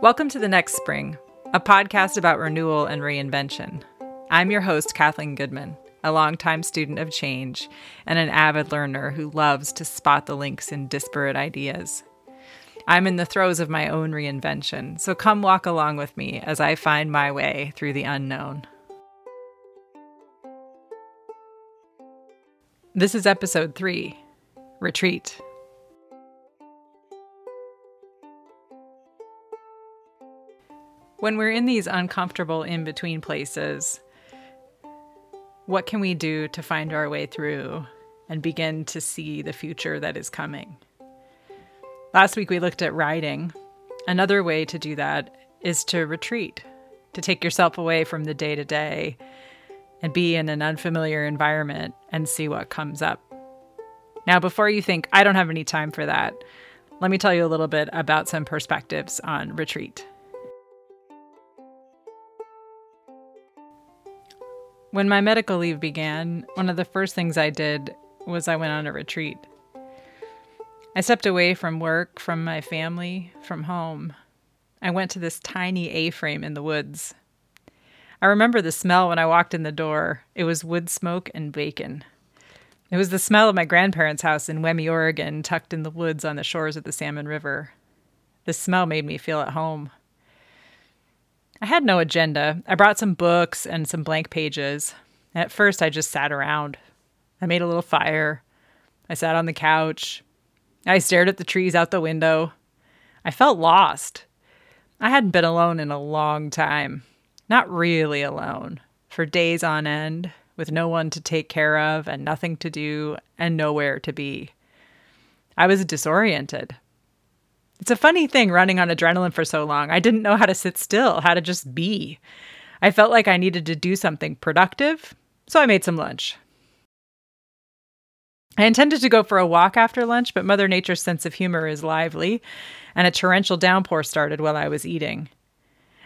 Welcome to The Next Spring, a podcast about renewal and reinvention. I'm your host, Kathleen Goodman, a longtime student of change and an avid learner who loves to spot the links in disparate ideas. I'm in the throes of my own reinvention, so come walk along with me as I find my way through the unknown. This is episode three Retreat. When we're in these uncomfortable in between places, what can we do to find our way through and begin to see the future that is coming? Last week we looked at writing. Another way to do that is to retreat, to take yourself away from the day to day and be in an unfamiliar environment and see what comes up. Now, before you think, I don't have any time for that, let me tell you a little bit about some perspectives on retreat. When my medical leave began, one of the first things I did was I went on a retreat. I stepped away from work, from my family, from home. I went to this tiny A frame in the woods. I remember the smell when I walked in the door. It was wood smoke and bacon. It was the smell of my grandparents' house in Wemme, Oregon, tucked in the woods on the shores of the Salmon River. The smell made me feel at home. I had no agenda. I brought some books and some blank pages. At first, I just sat around. I made a little fire. I sat on the couch. I stared at the trees out the window. I felt lost. I hadn't been alone in a long time. Not really alone. For days on end, with no one to take care of and nothing to do and nowhere to be. I was disoriented. It's a funny thing running on adrenaline for so long. I didn't know how to sit still, how to just be. I felt like I needed to do something productive, so I made some lunch. I intended to go for a walk after lunch, but Mother Nature's sense of humor is lively, and a torrential downpour started while I was eating.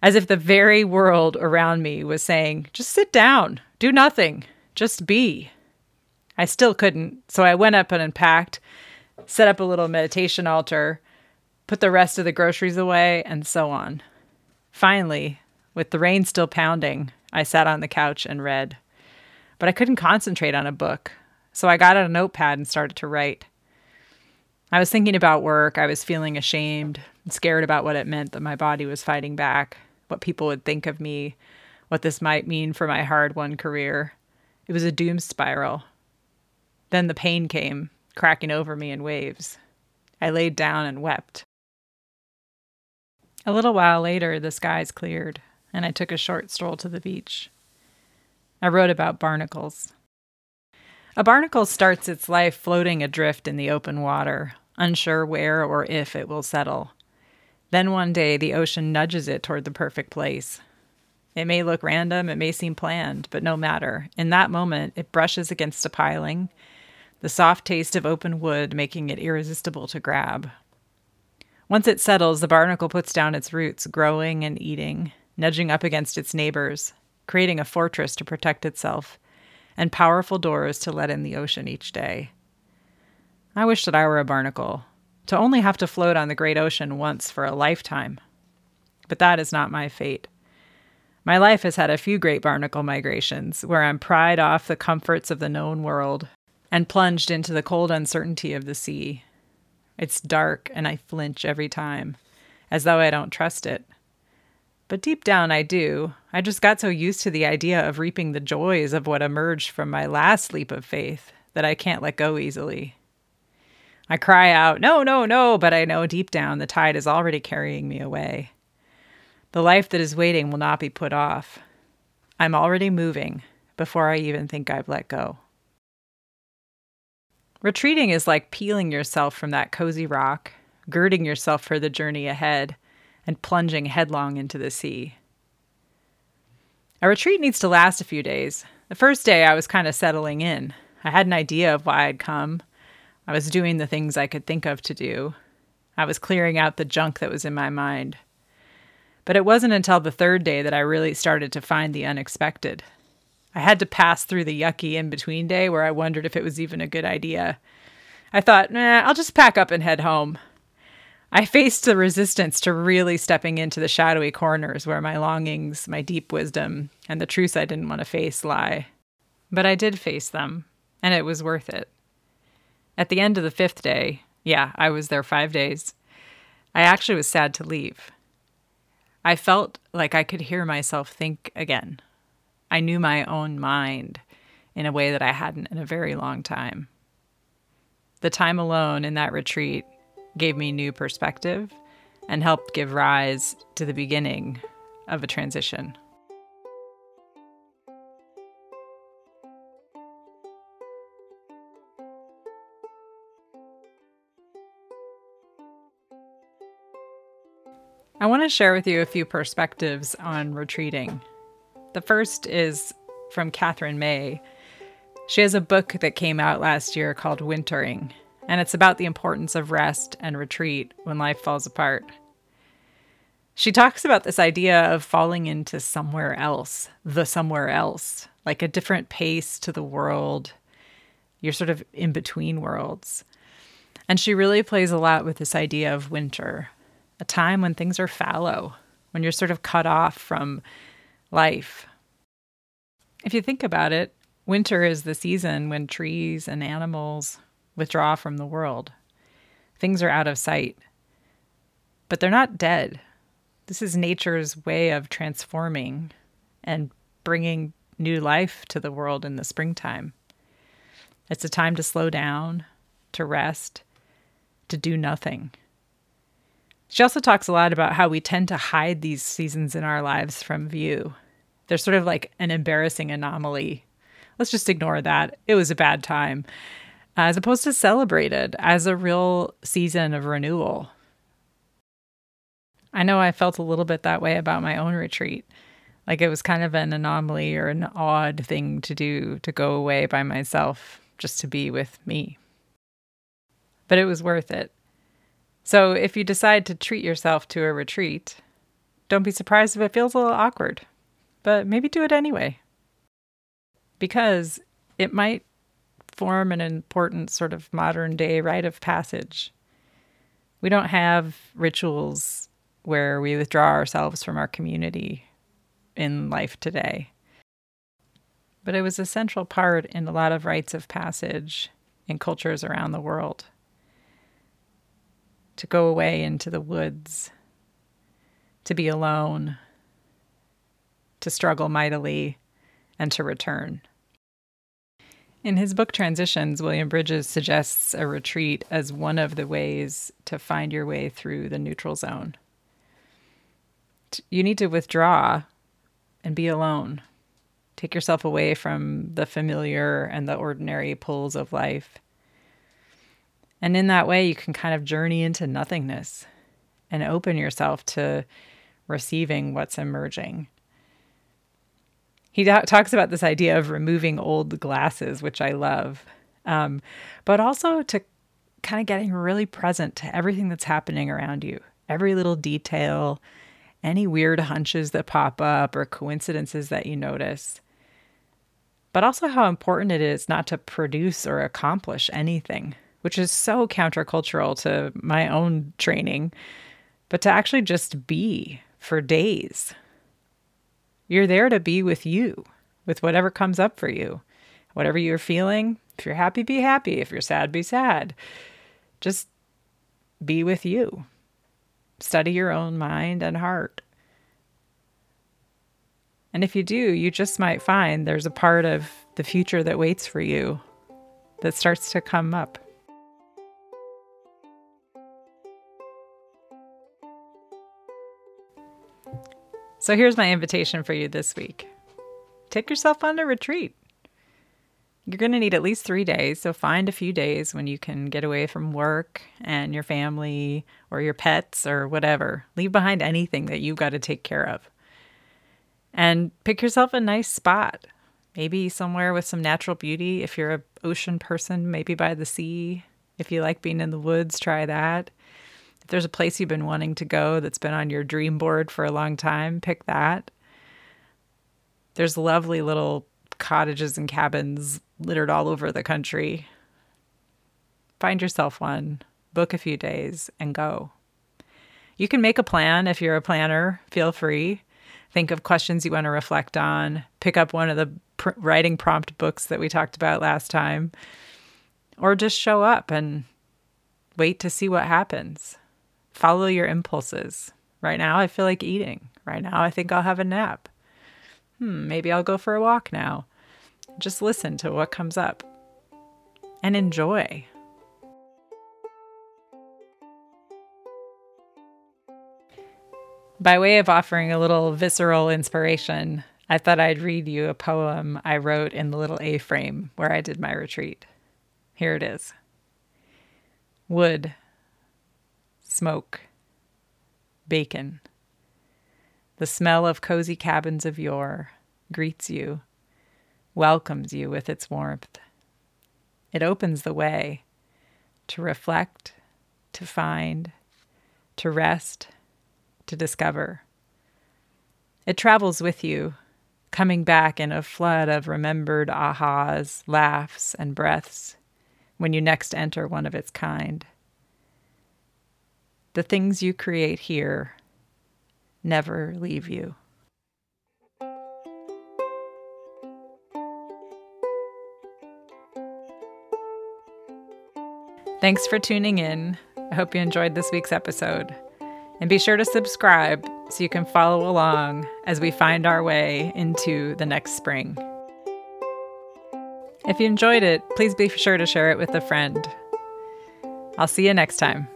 As if the very world around me was saying, just sit down, do nothing, just be. I still couldn't, so I went up and unpacked, set up a little meditation altar, put the rest of the groceries away, and so on. Finally, with the rain still pounding, I sat on the couch and read. But I couldn't concentrate on a book, so I got out a notepad and started to write. I was thinking about work. I was feeling ashamed, and scared about what it meant that my body was fighting back, what people would think of me, what this might mean for my hard won career. It was a doom spiral. Then the pain came, cracking over me in waves. I laid down and wept. A little while later, the skies cleared, and I took a short stroll to the beach. I wrote about barnacles. A barnacle starts its life floating adrift in the open water, unsure where or if it will settle. Then one day, the ocean nudges it toward the perfect place. It may look random, it may seem planned, but no matter. In that moment, it brushes against a piling, the soft taste of open wood making it irresistible to grab. Once it settles, the barnacle puts down its roots, growing and eating, nudging up against its neighbors, creating a fortress to protect itself, and powerful doors to let in the ocean each day. I wish that I were a barnacle, to only have to float on the great ocean once for a lifetime. But that is not my fate. My life has had a few great barnacle migrations where I'm pried off the comforts of the known world and plunged into the cold uncertainty of the sea it's dark and I flinch every time, as though I don't trust it. But deep down, I do. I just got so used to the idea of reaping the joys of what emerged from my last leap of faith that I can't let go easily. I cry out, no, no, no, but I know deep down the tide is already carrying me away. The life that is waiting will not be put off. I'm already moving before I even think I've let go. Retreating is like peeling yourself from that cozy rock, girding yourself for the journey ahead, and plunging headlong into the sea. A retreat needs to last a few days. The first day, I was kind of settling in. I had an idea of why I'd come. I was doing the things I could think of to do. I was clearing out the junk that was in my mind. But it wasn't until the third day that I really started to find the unexpected, I had to pass through the yucky in between day where I wondered if it was even a good idea. I thought, nah, I'll just pack up and head home. I faced the resistance to really stepping into the shadowy corners where my longings, my deep wisdom, and the truths I didn't want to face lie. But I did face them, and it was worth it. At the end of the fifth day, yeah, I was there five days, I actually was sad to leave. I felt like I could hear myself think again. I knew my own mind in a way that I hadn't in a very long time. The time alone in that retreat gave me new perspective and helped give rise to the beginning of a transition. I want to share with you a few perspectives on retreating. The first is from Katherine May. She has a book that came out last year called Wintering, and it's about the importance of rest and retreat when life falls apart. She talks about this idea of falling into somewhere else, the somewhere else, like a different pace to the world. You're sort of in between worlds. And she really plays a lot with this idea of winter, a time when things are fallow, when you're sort of cut off from life. If you think about it, winter is the season when trees and animals withdraw from the world. Things are out of sight. But they're not dead. This is nature's way of transforming and bringing new life to the world in the springtime. It's a time to slow down, to rest, to do nothing. She also talks a lot about how we tend to hide these seasons in our lives from view. They're sort of like an embarrassing anomaly. Let's just ignore that. It was a bad time as opposed to celebrated as a real season of renewal. I know I felt a little bit that way about my own retreat. Like it was kind of an anomaly or an odd thing to do to go away by myself just to be with me. But it was worth it. So if you decide to treat yourself to a retreat, don't be surprised if it feels a little awkward, but maybe do it anyway. Because it might form an important sort of modern day rite of passage. We don't have rituals where we withdraw ourselves from our community in life today. But it was a central part in a lot of rites of passage in cultures around the world. To go away into the woods, to be alone, to struggle mightily, and to return. In his book Transitions, William Bridges suggests a retreat as one of the ways to find your way through the neutral zone. You need to withdraw and be alone. Take yourself away from the familiar and the ordinary pulls of life. And in that way, you can kind of journey into nothingness and open yourself to receiving what's emerging. He talks about this idea of removing old glasses, which I love, um, but also to kind of getting really present to everything that's happening around you, every little detail, any weird hunches that pop up or coincidences that you notice. But also how important it is not to produce or accomplish anything, which is so countercultural to my own training, but to actually just be for days you're there to be with you, with whatever comes up for you, whatever you're feeling. If you're happy, be happy. If you're sad, be sad. Just be with you. Study your own mind and heart. And if you do, you just might find there's a part of the future that waits for you that starts to come up. So here's my invitation for you this week take yourself on a retreat. You're going to need at least three days, so find a few days when you can get away from work and your family or your pets or whatever. Leave behind anything that you've got to take care of. And pick yourself a nice spot, maybe somewhere with some natural beauty. If you're an ocean person, maybe by the sea. If you like being in the woods, try that. If there's a place you've been wanting to go that's been on your dream board for a long time, pick that. There's lovely little cottages and cabins littered all over the country. Find yourself one, book a few days, and go. You can make a plan if you're a planner, feel free. Think of questions you want to reflect on. Pick up one of the pr- writing prompt books that we talked about last time. Or just show up and wait to see what happens. Follow your impulses. Right now, I feel like eating. Right now, I think I'll have a nap. Hmm, maybe I'll go for a walk now. Just listen to what comes up and enjoy. By way of offering a little visceral inspiration, I thought I'd read you a poem I wrote in the little A frame where I did my retreat. Here it is Wood, smoke, bacon. The smell of cozy cabins of yore greets you, welcomes you with its warmth. It opens the way to reflect, to find, to rest, to discover. It travels with you, coming back in a flood of remembered ahas, laughs, and breaths when you next enter one of its kind. The things you create here never leave you. Thanks for tuning in. I hope you enjoyed this week's episode. And be sure to subscribe so you can follow along as we find our way into the next spring. If you enjoyed it, please be sure to share it with a friend. I'll see you next time.